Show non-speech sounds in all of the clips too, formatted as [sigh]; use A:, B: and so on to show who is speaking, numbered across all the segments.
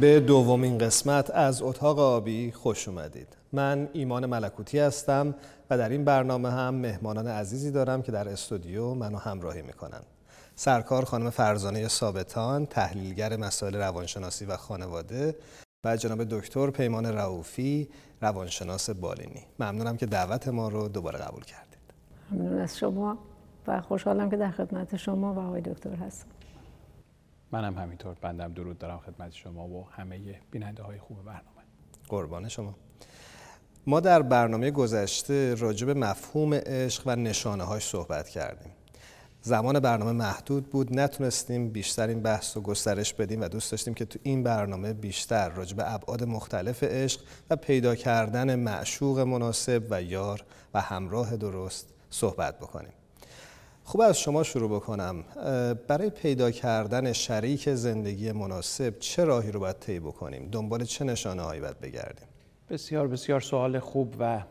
A: به دومین قسمت از اتاق آبی خوش اومدید. من ایمان ملکوتی هستم و در این برنامه هم مهمانان عزیزی دارم که در استودیو منو همراهی می‌کنن. سرکار خانم فرزانه ثابتان تحلیلگر مسائل روانشناسی و خانواده و جناب دکتر پیمان رعوفی روانشناس بالینی. ممنونم که دعوت ما رو دوباره قبول کردید.
B: ممنون از شما و خوشحالم که در خدمت شما و آقای دکتر هستم.
C: منم همینطور. بندم درود دارم خدمت شما و همه بیننده های خوب برنامه.
A: قربان شما. ما در برنامه گذشته راجع به مفهوم عشق و نشانه هاش صحبت کردیم. زمان برنامه محدود بود نتونستیم بیشتر این بحث رو گسترش بدیم و دوست داشتیم که تو این برنامه بیشتر راجع به ابعاد مختلف عشق و پیدا کردن معشوق مناسب و یار و همراه درست صحبت بکنیم. خوب از شما شروع بکنم. برای پیدا کردن شریک زندگی مناسب چه راهی رو باید طی بکنیم؟ دنبال چه نشانه هایی باید بگردیم؟
C: بسیار بسیار سوال خوب و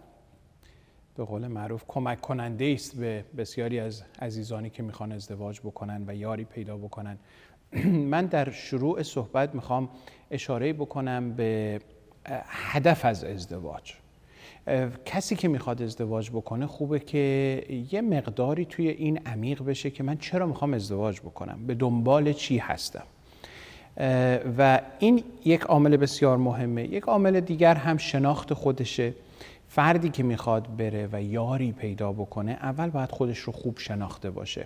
C: به قول معروف کمک کننده است به بسیاری از عزیزانی که می‌خوان ازدواج بکنن و یاری پیدا بکنن. [clears throat] من در شروع صحبت می‌خوام اشاره بکنم به هدف از ازدواج. کسی که می‌خواد ازدواج بکنه خوبه که یه مقداری توی این عمیق بشه که من چرا می‌خوام ازدواج بکنم؟ به دنبال چی هستم؟ و این یک عامل بسیار مهمه. یک عامل دیگر هم شناخت خودشه. فردی که می‌خواد بره و یاری پیدا بکنه اول باید خودش رو خوب شناخته باشه.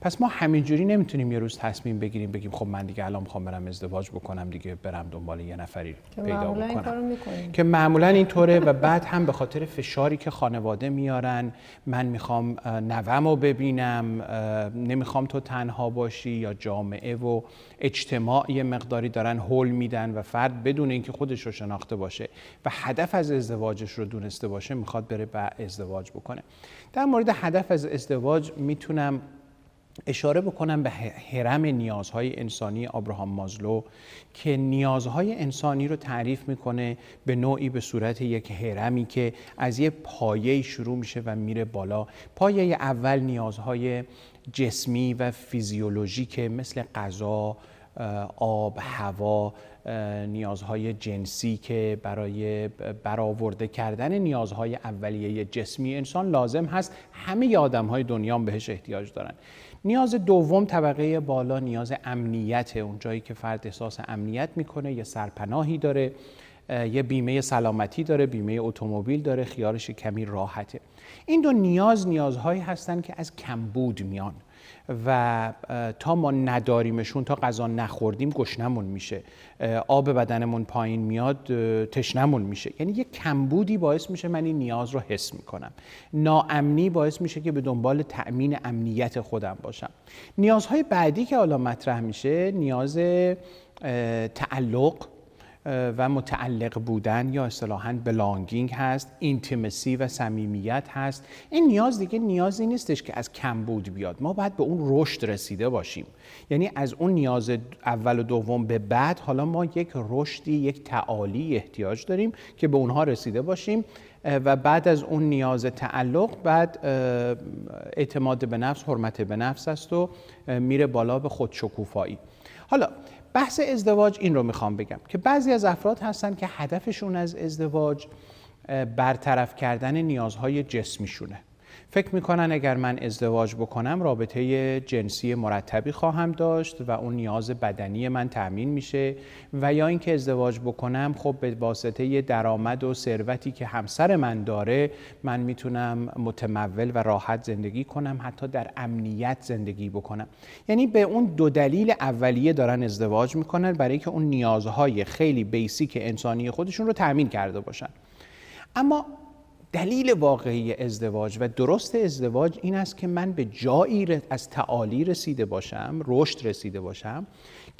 C: پس ما همینجوری نمی‌تونیم یه روز تصمیم بگیریم بگیم خب من دیگه الان می‌خوام برم ازدواج بکنم دیگه برم دنبال یه نفری پیدا بکنم. که معمولا اینطوره و بعد هم به خاطر فشاری که خانواده میارن من می‌خوام نوم رو ببینم نمی‌خوام تو تنها باشی یا جامعه و اجتماع یه مقداری دارن حل میدن و فرد بدون اینکه خودش رو شناخته باشه و هدف از ازدواجش رو دونسته باشه می‌خواد بره به ازدواج بکنه. در مورد هدف از ازدواج می‌تونم اشاره بکنم به حرم نیازهای انسانی آبراهام مازلو که نیازهای انسانی رو تعریف می‌کنه به نوعی به صورت یک حرمی که از یه پایه شروع میشه و میره بالا. پایه اول نیازهای جسمی و فیزیولوژیک مثل غذا آب هوا نیازهای جنسی که برای برآورده کردن نیازهای اولیه جسمی انسان لازم هست. همه آدم های دنیا بهش احتیاج دارن. نیاز دوم طبقه بالا نیاز امنیت. اون جایی که فرد احساس امنیت می‌کنه یه سرپناهی داره یه بیمه سلامتی داره بیمه اتومبیل داره خیالش کمی راحته. این دو نیاز نیازهایی هستن که از کمبود میان. و تا ما نداریمشون تا غذا نخوردیم گشنمون میشه. آب بدنمون پایین میاد تشنمون میشه. یعنی یه کمبودی باعث میشه من این نیاز رو حس می‌کنم. ناامنی باعث میشه که به دنبال تأمین امنیت خودم باشم. نیازهای بعدی که حالا مطرح میشه نیاز تعلق و متعلق بودن یا اصطلاحا بلانگینگ هست اینتیمسی و صمیمیت هست. این نیاز دیگه نیازی نیستش که از کمبود بیاد. ما باید به اون رشد رسیده باشیم. یعنی از اون نیاز اول و دوم به بعد حالا ما یک رشدی یک تعالی احتیاج داریم که به اونها رسیده باشیم. و بعد از اون نیاز تعلق بعد اعتماد به نفس حرمت به نفس است و میره بالا به خودشکوفایی. حالا بحث ازدواج این رو می‌خوام بگم که بعضی از افراد هستن که هدفشون از ازدواج برطرف کردن نیازهای جسمیشونه. فکر می‌کنن اگر من ازدواج بکنم رابطه جنسی مرتبی خواهم داشت و اون نیاز بدنی من تأمین میشه و یا اینکه ازدواج بکنم خب به واسطه درآمد و ثروتی که همسر من داره من می‌تونم متمول و راحت زندگی کنم حتی در امنیت زندگی بکنم. یعنی به اون دو دلیل اولیه دارن ازدواج می‌کنن برای که اون نیازهای خیلی بیسیک انسانی خودشون رو تأمین کرده باشن. اما دلیل واقعی ازدواج و درست ازدواج این است که من به جایی از تعالی رسیده باشم رشد رسیده باشم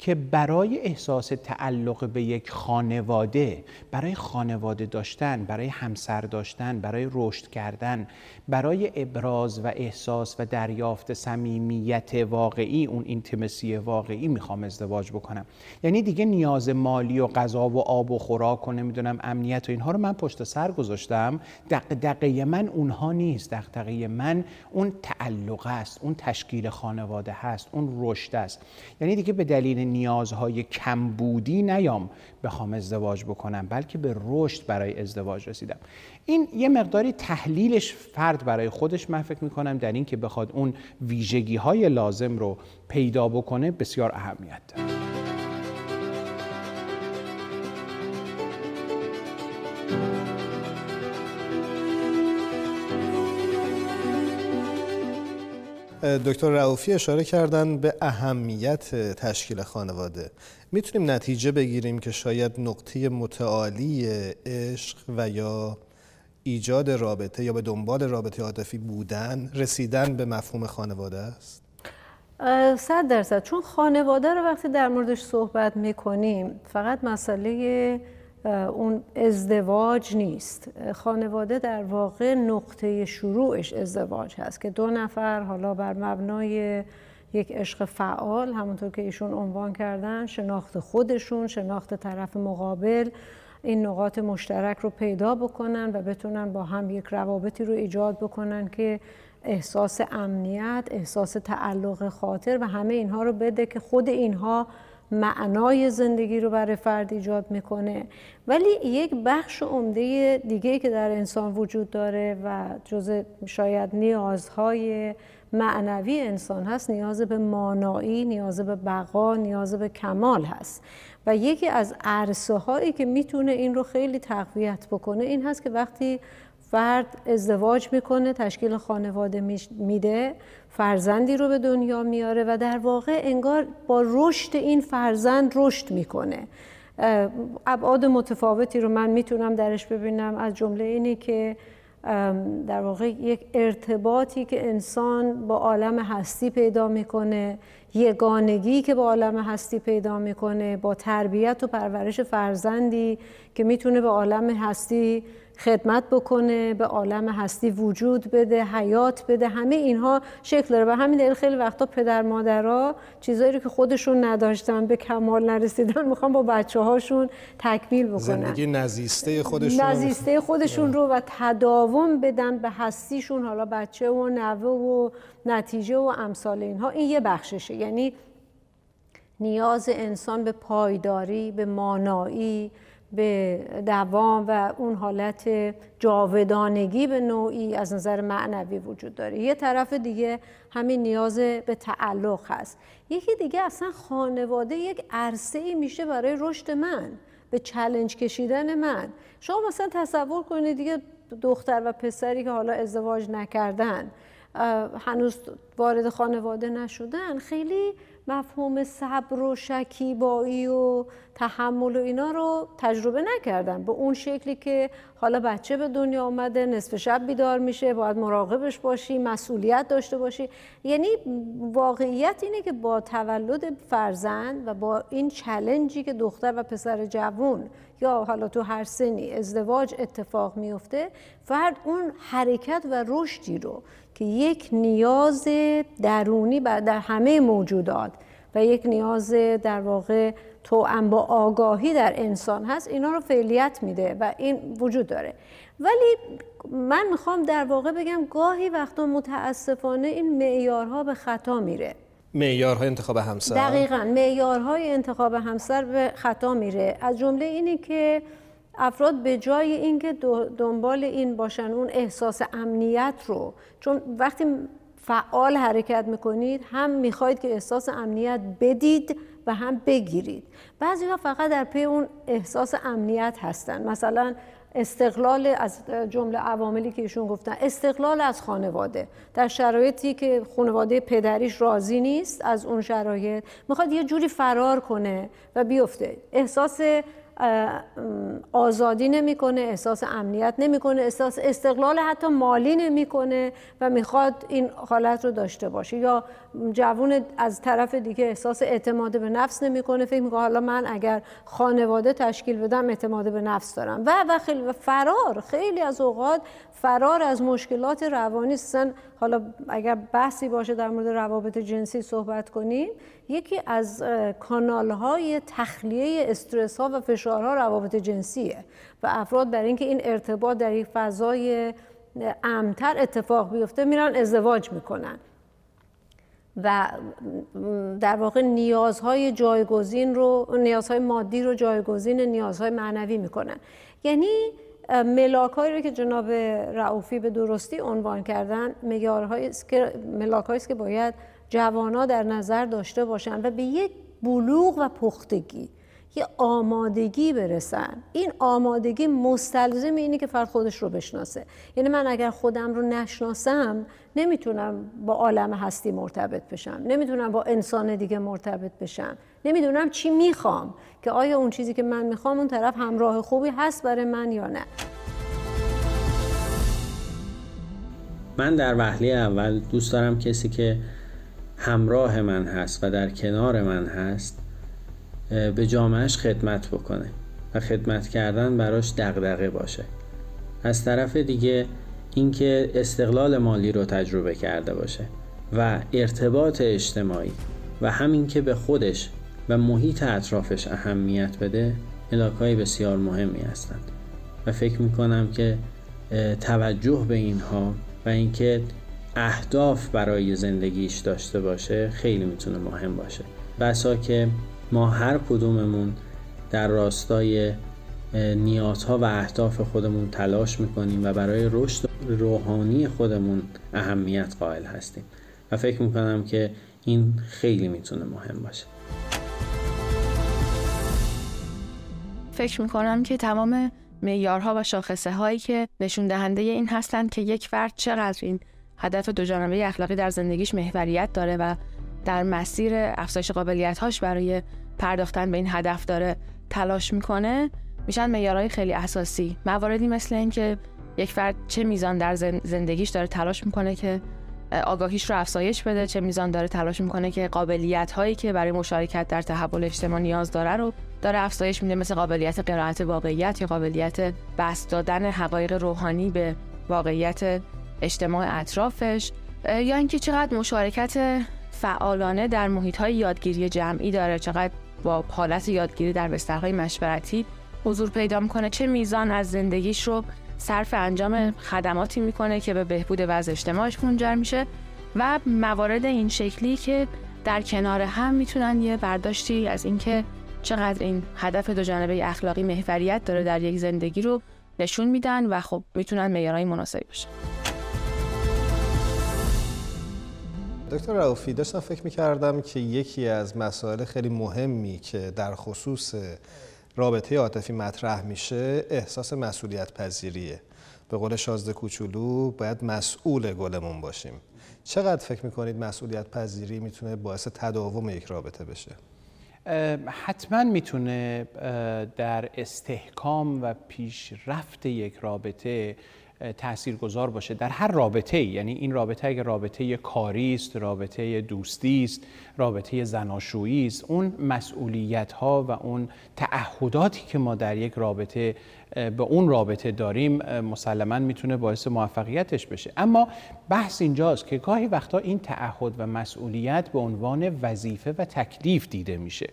C: که برای احساس تعلق به یک خانواده برای خانواده داشتن برای همسر داشتن برای رشد کردن برای ابراز و احساس و دریافت صمیمیت واقعی اون اینتمسی واقعی می‌خوام ازدواج بکنم. یعنی دیگه نیاز مالی و غذا و آب و خوراک و نمی‌دونم امنیت و اینها رو من پشت سر گذاشتم. دقدقه من اونها نیست. دقدقه من اون تعلق است اون تشکیل خانواده هست اون رشد است. یعنی دیگه به دلیل نیازهای کمبودی نیام بخوام ازدواج بکنم بلکه به رشد برای ازدواج رسیدم. این یه مقداری تحلیلش فرد برای خودش من فکر می‌کنم در این که بخواد اون ویژگی های لازم رو پیدا بکنه بسیار اهمیت داره.
A: دکتر رعوفی اشاره کردن به اهمیت تشکیل خانواده. می‌تونیم نتیجه بگیریم که شاید نقطه متعالی عشق و یا ایجاد رابطه یا به دنبال رابطه عاطفی بودن رسیدن به مفهوم خانواده است؟
B: صد درصد. چون خانواده رو وقتی در موردش صحبت می‌کنیم فقط مسئله اون ازدواج نیست. خانواده در واقع نقطه شروعش ازدواج هست که دو نفر حالا بر مبنای یک عشق فعال همونطور که ایشون عنوان کردن شناخت خودشون شناخت طرف مقابل این نقاط مشترک رو پیدا بکنن و بتونن با هم یک روابطی رو ایجاد بکنن که احساس امنیت، احساس تعلق خاطر و همه اینها رو بده که خود اینها معنای زندگی رو برای فرد ایجاد می‌کنه. ولی یک بخش عمده دیگه که در انسان وجود داره و جز شاید نیازهای معنوی انسان هست نیاز به مانایی، نیاز به بقا، نیاز به کمال هست. و یکی از عرصه هایی که می‌تونه این رو خیلی تقویت بکنه این هست که وقتی فرد ازدواج می‌کنه تشکیل خانواده میده فرزندی رو به دنیا میاره و در واقع انگار با رشد این فرزند رشد می‌کنه. ابعاد متفاوتی رو من می‌تونم درش ببینم. از جمله اینه که در واقع یک ارتباطی که انسان با عالم هستی پیدا می‌کنه یگانگی که با عالم هستی پیدا می‌کنه با تربیت و پرورش فرزندی که می‌تونه به عالم هستی خدمت بکنه به عالم هستی وجود بده حیات بده. همه اینها شکل داره. و همین دلیل خیلی وقتا پدر مادرها چیزایی رو که خودشون نداشتن به کمال نرسیدن می‌خوان با بچه هاشون تکمیل بکنن.
A: زندگی نزیسته خودشون.
B: نزیسته خودشون رو و تداوم بدن به هستیشون حالا بچه و نوه و نتیجه و امثال اینها. این یه بخششه. یعنی نیاز انسان به پایداری به مانایی به دوام و اون حالت جاودانگی به نوعی از نظر معنوی وجود داره. یه طرف دیگه همین نیاز به تعلق هست. یکی دیگه اصلا خانواده یک عرصه ای میشه برای رشد من به چلنج کشیدن من. شما مثلا تصور کنید دیگه دختر و پسری که حالا ازدواج نکردن هنوز وارد خانواده نشدن خیلی مفهوم صبر و شکیبایی و تحمل و اینا رو تجربه نکردن. به اون شکلی که حالا بچه به دنیا آمده نصف شب بیدار میشه باید مراقبش باشی مسئولیت داشته باشی. یعنی واقعیت اینه که با تولد فرزند و با این چلنجی که دختر و پسر جوون یا حالا تو هر سنی ازدواج اتفاق میفته فرد اون حرکت و رشدی رو که یک نیاز درونی در همه موجودات و یک نیاز در واقع توأم با آگاهی در انسان هست اینا رو فعلیت میده و این وجود داره. ولی من می‌خوام در واقع بگم گاهی وقتا متاسفانه این معیارها به خطا میره.
A: معیارهای انتخاب همسر؟
B: دقیقا معیارهای انتخاب همسر به خطا میره. از جمله اینه که افراد به جای اینکه دنبال این باشن اون احساس امنیت رو چون وقتی فعال حرکت می‌کنید هم می‌خواید که احساس امنیت بدید و هم بگیرید. بعضی ها فقط در پی اون احساس امنیت هستن. مثلا استقلال از جمله عواملی که ایشون گفتن استقلال از خانواده. در شرایطی که خانواده پدریش راضی نیست از اون شرایط می‌خواد یه جوری فرار کنه و بیفته. احساس آزادی نمی‌کنه احساس امنیت نمی‌کنه احساس استقلال حتی مالی نمی‌کنه و می‌خواد این حالت رو داشته باشه. یا جوون از طرف دیگه احساس اعتماد به نفس نمی‌کنه فکر می‌کنه حالا من اگر خانواده تشکیل بدم اعتماد به نفس دارم. و و خیلی فرار خیلی از اوقات فرار از مشکلات روانی. سن حالا اگر بحثی باشه در مورد روابط جنسی صحبت کنیم یکی از کانال های تخلیه استرس ها و فشارها روابط جنسیه و افراد برای اینکه این ارتباط در یک فضای امتر اتفاق بیفته میرن ازدواج می‌کنن. و در واقع نیازهای جایگزین رو نیازهای مادی رو جایگزین نیازهای معنوی می‌کنن. یعنی ملاکایی رو که جناب رعوفی به درستی عنوان کردن معیارهایی است که است که باید جوانا در نظر داشته باشن و به یک بلوغ و پختگی یه آمادگی برسن. این آمادگی مستلزم اینه که فرد خودش رو بشناسه. یعنی من اگر خودم رو نشناسم نمی‌تونم با عالم هستی مرتبط بشم. نمی‌تونم با انسان دیگه مرتبط بشم. نمی‌دونم چی می‌خوام. که آیا اون چیزی که من می‌خوام اون طرف همراه خوبی هست برای من یا نه؟
D: من در وهله اول دوست دارم کسی که همراه من هست و در کنار من هست به جامعهش خدمت بکنه و خدمت کردن براش دغدغه باشه. از طرف دیگه اینکه استقلال مالی رو تجربه کرده باشه و ارتباط اجتماعی و همین که به خودش و محیط اطرافش اهمیت بده علاقهای بسیار مهمی هستند. و فکر می‌کنم که توجه به اینها و اینکه اهداف برای زندگیش داشته باشه خیلی می‌تونه مهم باشه. بسا که ما هر کدوممون در راستای نیازها و اهداف خودمون تلاش می‌کنیم و برای رشد روحانی خودمون اهمیت قائل هستیم. و فکر می‌کنم که این خیلی می‌تونه مهم باشه.
E: فکر می‌کنم که تمام معیارها و شاخصه هایی که نشون دهنده این هستند که یک فرد چقدر این هدف دو جانبه اخلاقی در زندگیش محوریت داره و در مسیر افزایش قابلیت هاش برای پرداختن به این هدف داره تلاش می‌کنه میشن معیارهای خیلی اساسی. مواردی مثل اینکه یک فرد چه میزان در زندگیش داره تلاش می‌کنه که آگاهیش رو افزایش بده چه میزان داره تلاش می‌کنه که قابلیت هایی که برای مشارکت در تحول اجتماع نیاز داره رو داره افزایش میده مثل قابلیت قرائت واقعیت یا قابلیت بست دادن حقایق روحانی به واقعیت اجتماع اطرافش یا اینکه چقدر مشارکت فعالانه در محیط های یادگیری جمعی داره چقدر با حالت یادگیری در بسترهای مشورتی حضور پیدا می‌کنه چه میزان از زندگیش رو صرف انجام خدماتی می‌کنه که به بهبود وضع اجتماعش منجر میشه و موارد این شکلی که در کنار هم می‌تونن یه برداشتی از اینکه چقدر این هدف دو جانبه اخلاقی محوریت داره در یک زندگی رو نشون میدن و خب می‌تونن معیارهای مناسبی باشه.
A: دکتر رعوفی داشتم فکر می‌کردم که یکی از مسائل خیلی مهمی که در خصوص رابطه عاطفی مطرح میشه احساس مسئولیت پذیریه به قول شازده کوچولو باید مسئول گلمون باشیم. چقدر فکر می‌کنید مسئولیت پذیری می‌تونه باعث تداوم یک رابطه بشه؟
C: حتما می‌تونه در استحکام و پیشرفت یک رابطه تاثیرگذار باشه. در هر رابطه ای یعنی این رابطه اگر رابطه کاری است رابطه دوستی است رابطه زناشویی است اون مسئولیت ها و اون تعهداتی که ما در یک رابطه به اون رابطه داریم مسلما می‌تونه باعث موفقیتش بشه. اما بحث اینجاست که گاهی وقتا این تعهد و مسئولیت به عنوان وظیفه و تکلیف دیده میشه.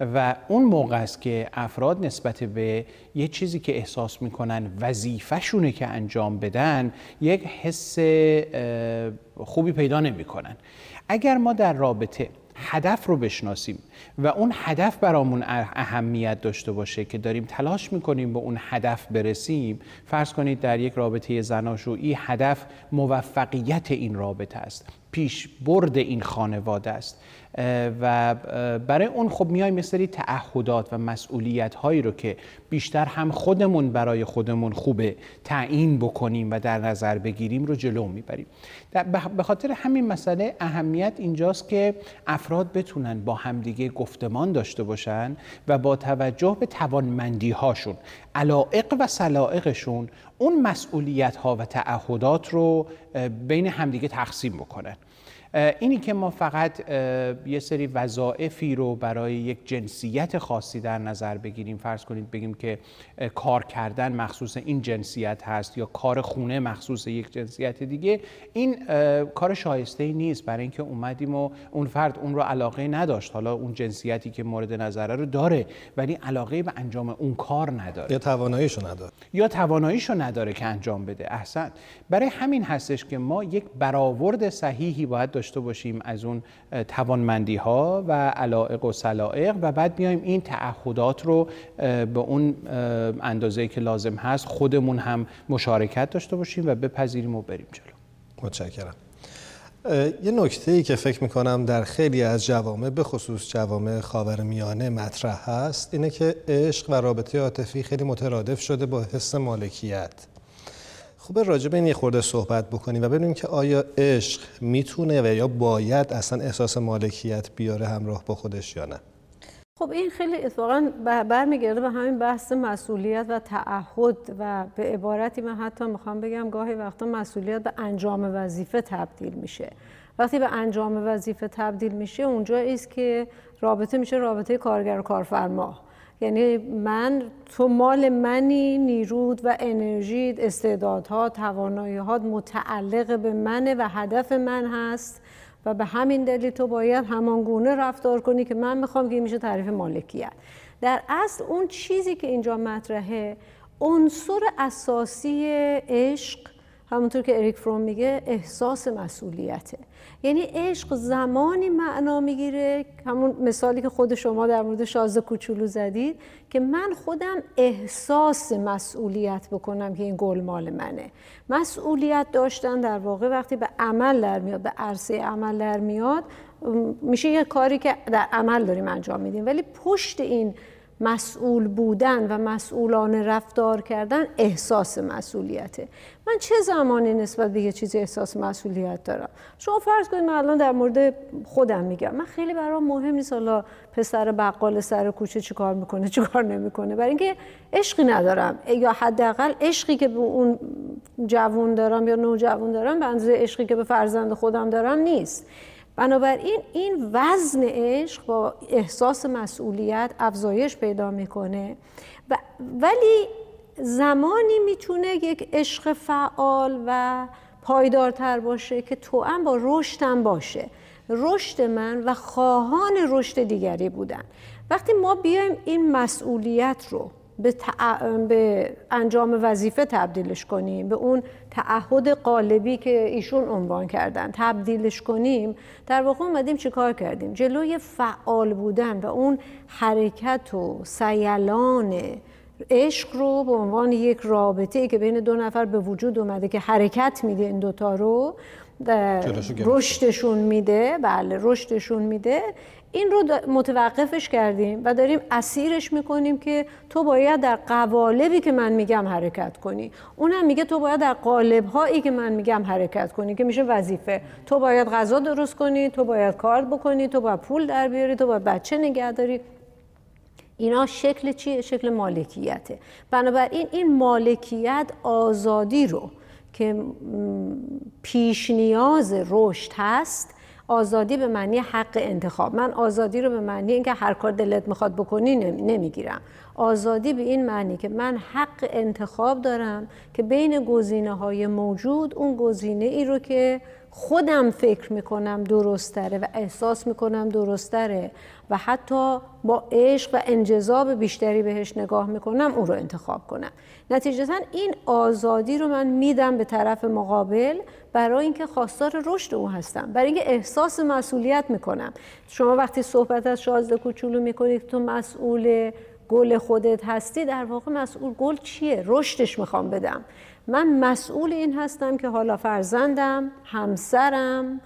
C: و اون موقع است که افراد نسبت به یه چیزی که احساس می‌کنن وظیفهشونه که انجام بدن یک حس خوبی پیدا نمی‌کنن. اگر ما در رابطه هدف رو بشناسیم و اون هدف برامون اهمیت داشته باشه که داریم تلاش می‌کنیم به اون هدف برسیم. فرض کنید در یک رابطه زناشویی هدف موفقیت این رابطه است. پیش برد این خانواده است. و برای اون خب میایم مثلی تعهدات و مسئولیت هایی رو که بیشتر هم خودمون برای خودمون خوبه تعیین بکنیم و در نظر بگیریم رو جلو می‌بریم. به خاطر همین مسئله اهمیت اینجاست که افراد بتونن با همدیگه گفتمان داشته باشن و با توجه به توانمندی هاشون علائق و سلائقشون اون مسئولیت ها و تعهدات رو بین همدیگه تقسیم بکنن. اینی که ما فقط یه سری وظایفی رو برای یک جنسیت خاصی در نظر بگیریم فرض کنید بگیم که کار کردن مخصوص این جنسیت هست یا کار خونه مخصوص یک جنسیت دیگه این کار شایسته ای نیست. برای اینکه اومدیم و اون فرد اون رو علاقه نداشت. حالا اون جنسیتی که مورد نظره رو داره ولی علاقه به انجام اون کار نداره.
A: یا تواناییشو نداره.
C: یا تواناییشو نداره که انجام بده. احسن. برای همین هستش که ما یک برآورد صحیحی باید داشته باشیم از اون توانمندی ها و علائق و سلائق و بعد بیایم این تعهدات رو به اون اندازه که لازم هست خودمون هم مشارکت داشته باشیم و بپذیریم و بریم جلو.
A: متشکرم. یه نکته ای که فکر می‌کنم در خیلی از جوامع به خصوص جوامع خاور میانه مطرح هست اینه که عشق و رابطه عاطفی خیلی مترادف شده با حس مالکیت. خوبه راجع به این یه خورده صحبت بکنیم و ببینیم که آیا عشق می‌تونه و یا باید اصلا احساس مالکیت بیاره همراه با خودش یا نه؟
B: خب این خیلی اتفاقا برمیگرده به همین بحث مسئولیت و تعهد و به عبارتی من حتی می‌خوام بگم گاهی وقتا مسئولیت به انجام وظیفه تبدیل میشه. وقتی به انجام وظیفه تبدیل میشه اونجا است که رابطه میشه رابطه کارگر و کارفرما. یعنی من تو مال منی نیرود و انرژی استعدادها توانایی‌ها متعلق به منه و هدف من هست و به همین دلیل تو باید همان گونه رفتار کنی که من می‌خوام که میشه تعریف مالکیت. در اصل اون چیزی که اینجا مطرحه عنصر اساسی عشق همونطور که اریک فروم میگه احساس مسئولیته. یعنی عشق زمانی معنا می‌گیره همون مثالی که خود شما در مورد شازده کوچولو زدید که من خودم احساس مسئولیت بکنم که این گل مال منه. مسئولیت داشتن در واقع وقتی به عمل در میاد به عرصه عمل در میاد میشه یه کاری که در عمل داریم انجام میدیم. ولی پشت این مسئول بودن و مسئولان رفتار کردن احساس مسئولیته. من چه زمانی نسبت به یه چیزی احساس مسئولیت دارم؟ شما فرض کنید من الان در مورد خودم میگم. من خیلی برام مهم نیست حالا پسر بقال سر کوچه چی کار می‌کنه چی کار نمی‌کنه. برای اینکه عشقی ندارم. یا حداقل عشقی که به اون جوون دارم یا نوجوان دارم به اندازه عشقی که به فرزند خودم دارم نیست. بنابراین این وزن عشق با احساس مسئولیت افزایش پیدا می‌کنه و ولی زمانی می‌تونه یک عشق فعال و پایدارتر باشه که تو هم با رشدم باشه. رشد من و خواهان رشد دیگری بودن. وقتی ما بیایم این مسئولیت رو به, به انجام وظیفه تبدیلش کنیم. به اون تعهد قالبی که ایشون عنوان کردن. تبدیلش کنیم. در واقع اومدیم چیکار کردیم؟ جلوی فعال بودن و اون حرکت و سیلان عشق رو به عنوان یک رابطه که بین دو نفر به وجود اومده که حرکت میده این دوتا رو رشدشون میده. بله رشدشون میده. این رو متوقفش کردیم و داریم اسیرش می‌کنیم که تو باید در قوالبی که من میگم حرکت کنی. اونم میگه تو باید در قالب هایی که من میگم حرکت کنی که میشه وظیفه. تو باید غذا درست کنی تو باید کار بکنی تو باید پول در بیاری تو باید بچه نگه داری. اینا شکل چیه؟ شکل مالکیته. بنابراین این مالکیت آزادی رو که پیش نیاز رشد هست آزادی به معنی حق انتخاب. من آزادی رو به معنی اینکه هر کار دلت می‌خواد بکنی نمی‌گیرم. آزادی به این معنی که من حق انتخاب دارم که بین گزینه های موجود اون گزینه ای رو که خودم فکر می‌کنم درستره و احساس می‌کنم درستره و حتی با عشق و انجذاب بیشتری بهش نگاه می‌کنم اون رو انتخاب کنم. نتیجتا این آزادی رو من میدم به طرف مقابل برای اینکه خواستار رشد او هستم برای اینکه احساس مسئولیت می‌کنم. شما وقتی صحبت از شازده کوچولو می‌کنید تو مسئول گل خودت هستی در واقع مسئول گل چیه؟ رشدش می‌خوام بدم. من مسئول این هستم که حالا فرزندم همسرم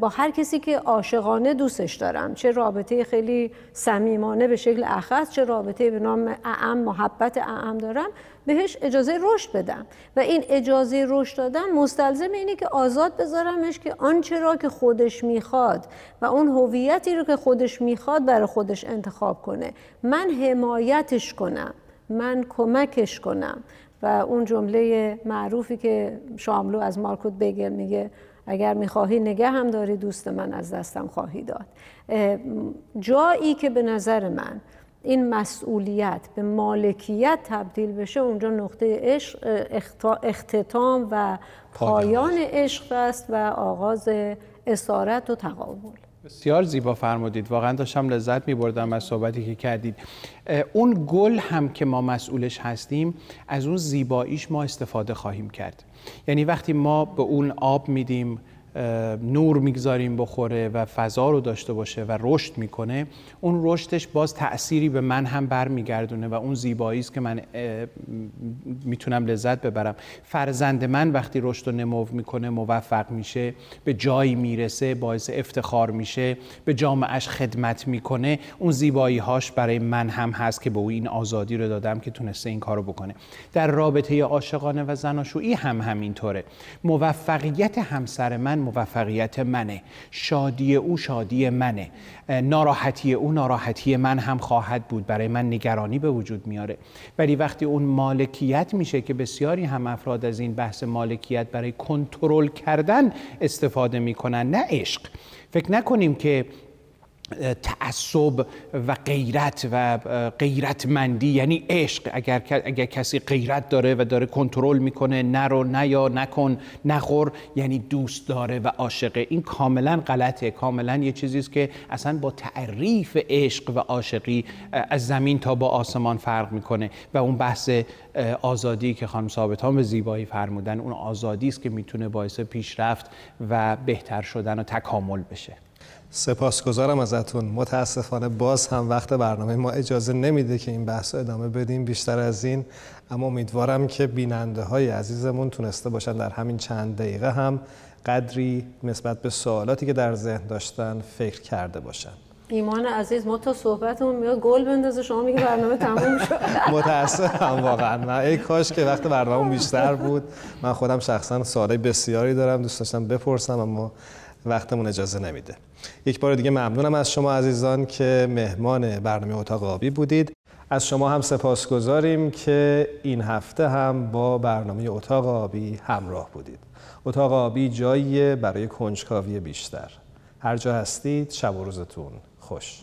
B: با هر کسی که عاشقانه دوستش دارم چه رابطه خیلی صمیمانه به شکل اخص چه رابطه به نام اعم محبت اعم دارم بهش اجازه رشد بدم. و این اجازه رشد دادن مستلزم اینه که آزاد بذارمش که آنچه را که خودش می‌خواد و اون هویتی رو که خودش می‌خواد برای خودش انتخاب کنه. من حمایتش کنم من کمکش کنم. و اون جمله معروفی که شاملو از مارکوت بگل میگه اگر می‌خواهی نگه هم داری دوست من از دستم خواهی داد. جایی که به نظر من این مسئولیت به مالکیت تبدیل بشه اونجا نقطه عشق اختتام و پایان عشق است و آغاز اسارت و تقابل.
C: بسیار زیبا فرمودید. واقعا داشتم لذت می بردم از صحبتی که کردید. اون گل هم که ما مسئولش هستیم از اون زیباییش ما استفاده خواهیم کرد. یعنی وقتی ما به اون آب میدیم نور می‌گذاریم بخوره و فضا رو داشته باشه و رشد می‌کنه اون رشدش باز تأثیری به من هم برمیگردونه و اون زیبایی است که من می‌تونم لذت ببرم. فرزند من وقتی رشد و نمو می‌کنه موفق میشه به جایی می‌رسه باعث افتخار میشه به جامعهش خدمت می‌کنه اون زیبایی هاش برای من هم هست که به او این آزادی رو دادم که تونسته این کارو بکنه. در رابطه عاشقانه و زناشویی هم همینطوره. موفقیت همسر من موفقیت منه. شادی او شادی منه. ناراحتی او ناراحتی من هم خواهد بود. برای من نگرانی به وجود میاره. ولی وقتی اون مالکیت میشه که بسیاری هم افراد از این بحث مالکیت برای کنترل کردن استفاده می‌کنن نه عشق. فکر نکنیم که تعصب و غیرت و غیرتمندی یعنی عشق. اگر اگر کسی غیرت داره و داره کنترل می‌کنه نرو نیا نکن نخور یعنی دوست داره و عاشقه. این کاملا غلطه. کاملا یه چیزی است که اصلا با تعریف عشق و عاشقی از زمین تا با آسمان فرق می‌کنه. و اون بحث آزادی که خانم ثابت به زیبایی فرمودن اون آزادی است که می‌تونه باعث پیشرفت و بهتر شدن و تکامل بشه.
A: سپاسگزارم ازتون. متاسفانه باز هم وقت برنامه ما اجازه نمیده که این بحث ادامه بدیم بیشتر از این اما امیدوارم که بیننده های عزیزمون تونسته باشن در همین چند دقیقه هم قدری نسبت به سوالاتی که در ذهن داشتن فکر کرده باشن.
B: ایمان عزیز ما تا صحبتمون میاد گل بندازه شما میگه برنامه تموم شد. [laughs]
A: متاسفم واقعا. من ای کاش که وقت برنامه بیشتر بود. من خودم شخصا سوالای بسیاری دارم دوست داشتم بپرسم اما وقتمون اجازه نمیده. یک بار دیگه ممنونم از شما عزیزان که مهمان برنامه اتاق آبی بودید. از شما هم سپاسگزاریم که این هفته هم با برنامه اتاق آبی همراه بودید. اتاق آبی جایی برای کنجکاوی بیشتر. هر جا هستید شب و روزتون خوش.